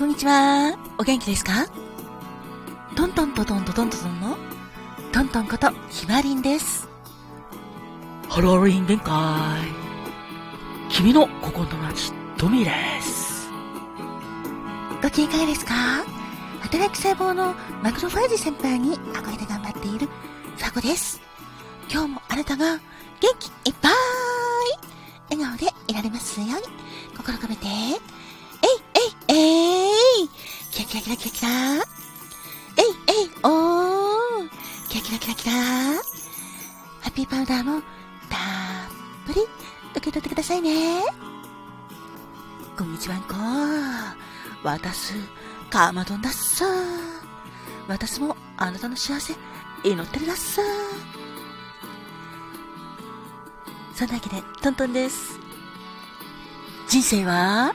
こんにちは。お元気ですか？トントントトントトントトンの？トントンことひまりんです。ハローリン限界。君の心の友達、トミーです。ご機嫌いかがですか？働く細胞のマクロファージ先輩に憧れて頑張っているファコです。今日もあなたが元気いっぱい笑顔でいられますように心込めて、えいえいえいキラキラキラキラキラえいえいおーキラキラキラキラハッピーパウダーもたっぷり受け取ってくださいね。こんにちはんこ。私、かまどんだっす。私もあなたの幸せ祈ってるだっす。そんなわけで、トントンです。人生は、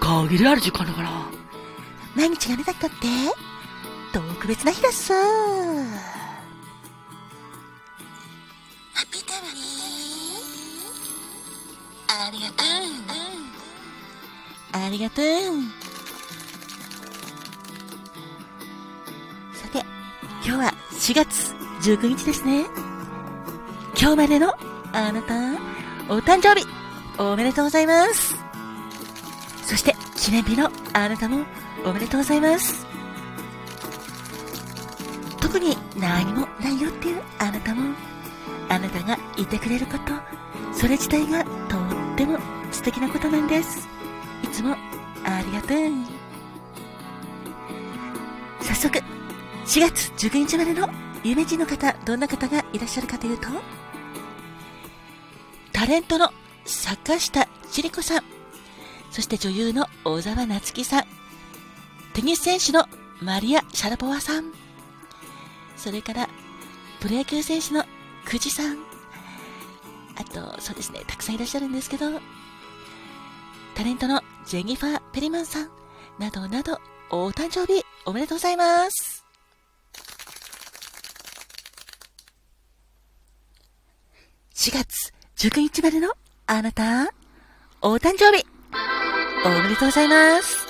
限りある時間だから、毎日があなたにとって、特別な日だっす。ハッピータイムに、ありがとう。ありがとう。さて、今日は4月19日ですね。今日までのあなた、お誕生日、おめでとうございます。そして、記念日のあなたも、おめでとうございます。特に何もないよっていうあなたも、あなたがいてくれること、それ自体がとっても素敵なことなんです。いつもありがとう。早速、4月19日までの有名人の方、どんな方がいらっしゃるかというと、タレントの坂下千里子さん、そして女優の大沢夏樹さん、テニス選手のマリア・シャラポワさん、それから、プロ野球選手の久慈さん、あと、そうですね、たくさんいらっしゃるんですけど、タレントのジェニファー・ペリマンさん、などなど、お誕生日おめでとうございます。4月19日までのあなた、お誕生日、おめでとうございます。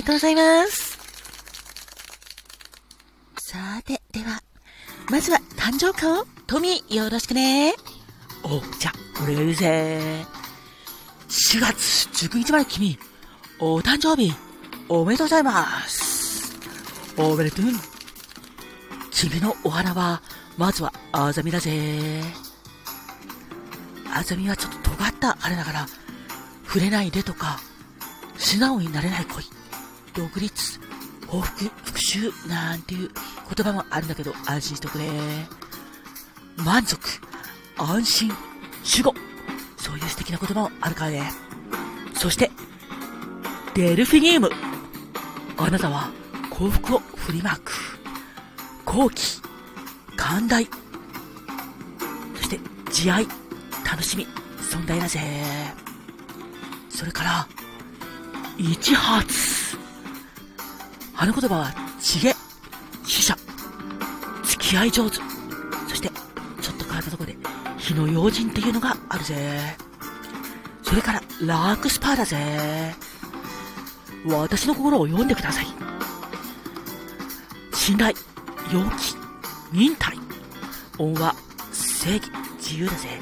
でとうございます。さて、では、まずは誕生花をトミーよろしくね。お、じゃ、俺が言うぜ。4月19日まで君、お誕生日、おめでとうございます。おめでとう。君のお花は、まずは、あざみだぜ。あざみはちょっと尖ったあれだから、触れないでとか、素直になれない恋、独立、報復、復讐、なんていう言葉もあるんだけど、安心してくれ。満足、安心、守護、そういう素敵な言葉もあるからね。そして、デルフィニウム。あなたは幸福を振りまく。好奇、寛大、そして慈愛、楽しみ、存在だぜ。それから、一発。花言葉は、知恵、死者、付き合い上手。そして、ちょっと変わったとこで、火の用心っていうのがあるぜ。それから、ラークスパーだぜ。私の心を読んでください。信頼、陽気、忍耐、恩は、正義、自由だぜ。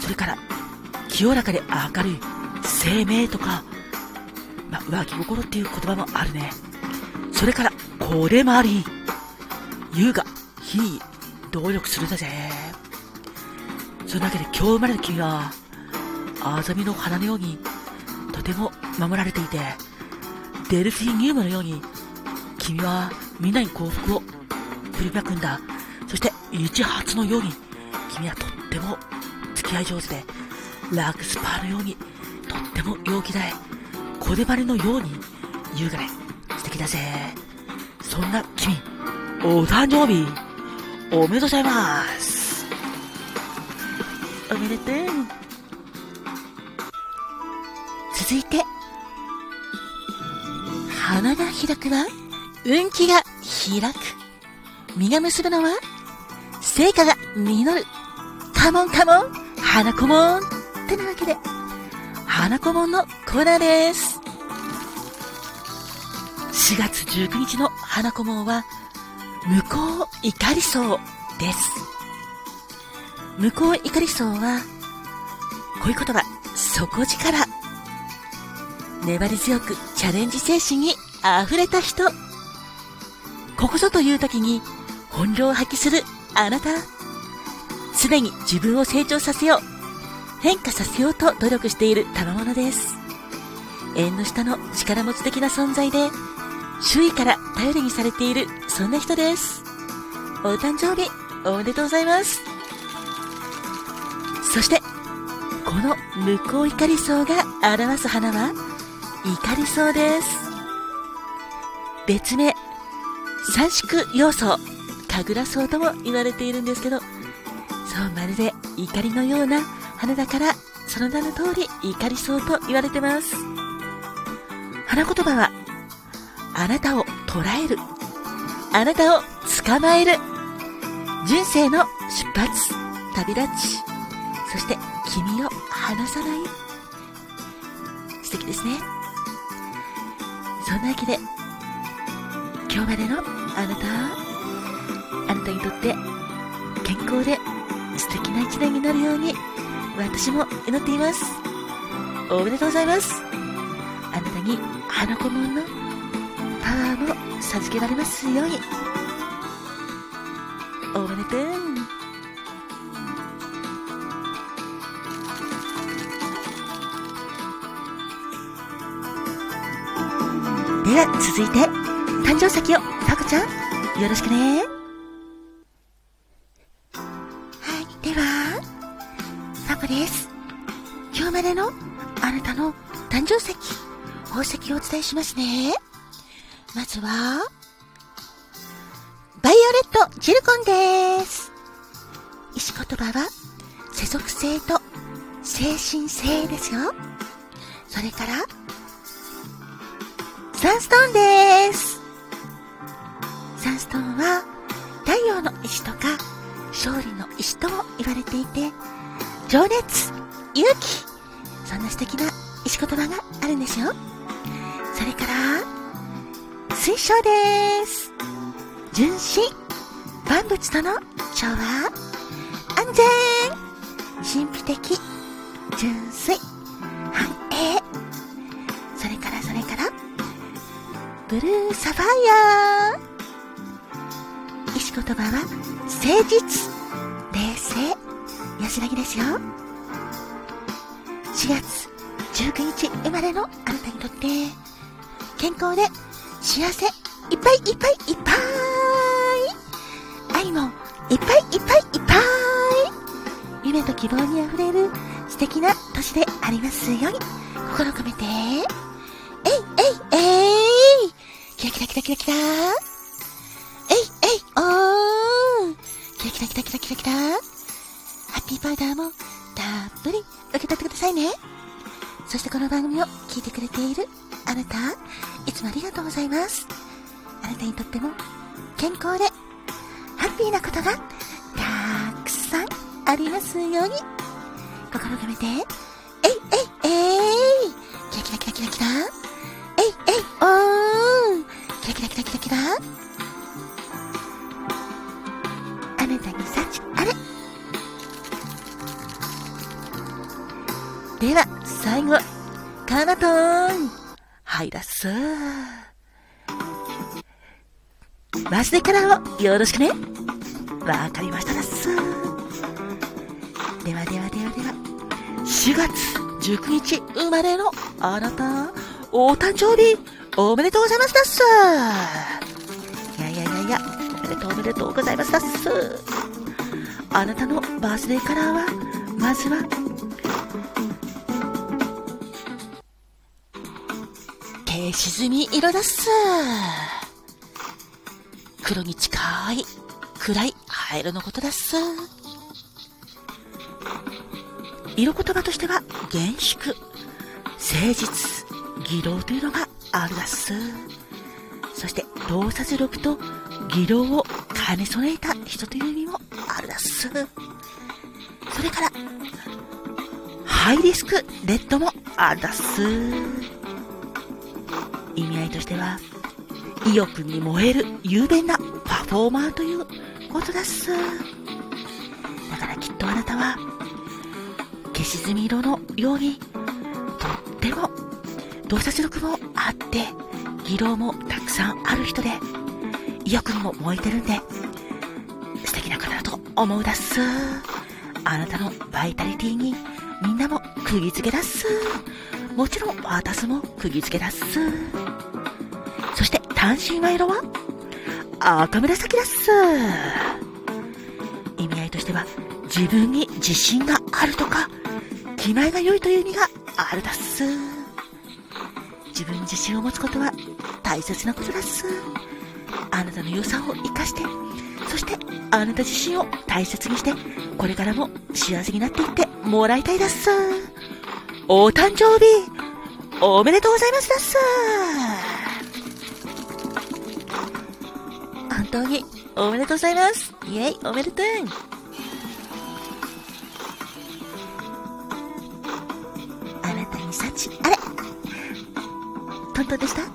それから、清らかで明るい、生命とか、まあ、浮気心っていう言葉もあるね。それから、これもあり、優雅、日に努力するだぜ。そのわけで今日生まれた君は、アザミの花のように、とても守られていて、デルフィニウムのように、君はみんなに幸福を振りまくんだ。そして、一発のように、君はとっても付き合い上手で、ラクスパーのように、とっても陽気だい。小手張のように、優雅で、素敵だぜ。そんな君、お誕生日、おめでとうございます。おめでとう。続いて、花が開くは、運気が開く。実が結ぶのは、成果が実る。カモンカモン、花子もん。ってなわけで、花子もんのコーナーです。4月19日の花子門は、向こう怒りそうです。向こう怒りそうは、こういう言葉、底力。粘り強くチャレンジ精神に溢れた人。ここぞという時に本領を発揮するあなた。常に自分を成長させよう。変化させようと努力している賜物です。縁の下の力持ち的な存在で、周囲から頼りにされている、そんな人です。お誕生日、おめでとうございます。そして、この向こう怒り草が表す花は、怒り草です。別名、三色要素、神楽草とも言われているんですけど、そう、まるで怒りのような花だから、その名の通り怒り草と言われてます。花言葉は、あなたを捉える。あなたを捕まえる。人生の出発、旅立ち、そして君を離さない。素敵ですね。そんなわけで、今日までのあなた、あなたにとって健康で素敵な一年になるように私も祈っています。おめでとうございます。あなたに花子門のパワーも授けられますように。おめでとう。では、続いて、誕生石を、さこちゃん、よろしくね。はい、では、ファコです。今日までのあなたの誕生石、宝石をお伝えしますね。まずは、バイオレットジルコンです。石言葉は、世俗性と精神性ですよ。それから、サンストーンです。サンストーンは、太陽の石とか、勝利の石とも言われていて、情熱、勇気、そんな素敵な石言葉があるんですよ。それから、水晶です。純真、万物との調和、安全、神秘的、純粋、繁栄。それからそれから、ブルーサファイア石言葉は、誠実、冷静、安らぎですよ。4月19日生まれのあなたにとって、健康で幸せ。いっぱいいっぱいいっぱい。愛もいっぱいいっぱいいっぱい。夢と希望にあふれる素敵な年でありますように。心を込めて、えいえいえい。キラキラキラキラキラえいえいおー。キラキラキラキラキラキラ。ハッピーパウダーもたっぷり受け取ってくださいね。そしてこの番組を聞いてくれているあなた、いつもありがとうございます。あなたにとっても健康でハッピーなことがたくさんありますように。心を込めて、えいえいえい。キラキラキラキラキラ。えいえいおーキラキラキラキラキラ。あなたに幸あれ。では、最後、カナトーン。はいだっすバースデカラーをよろしくね。わかりましただっす。ではではではでは、4月19日生まれのあなた、お誕生日、おめでとうございますだっす。いやいやいやいや、おめでとうおめでとうございますだっす。あなたのバースデーカラーは、まずは、消し済み色だっす。黒に近い、暗い灰色のことだっす。色言葉としては、厳粛、誠実、義郎というのがあるだっす。そして、洞察力と義郎を兼ね備えた人という意味もあるだっす。それから、ハイリスクレッドもあるだっす。意味合いとしては、意欲に燃える雄弁なパフォーマーということだっす。だからきっとあなたは、消し済み色のように、とっても洞察力もあって、技量もたくさんある人で、意欲にも燃えてるんで、素敵な方だと思うだっす。あなたのバイタリティにみんなも釘付けだっす。もちろん私も釘付けだっす。単身は色は？赤紫だっす。意味合いとしては自分に自信があるとか気前が良いという意味があるだっす。自分に自信を持つことは大切なことだっす。あなたの良さを生かして、そしてあなた自身を大切にして、これからも幸せになっていってもらいたいだっす。お誕生日、おめでとうございますだっす。当におめでとうございます。イェイ、おめでとう。あなたに幸あれトントンでした？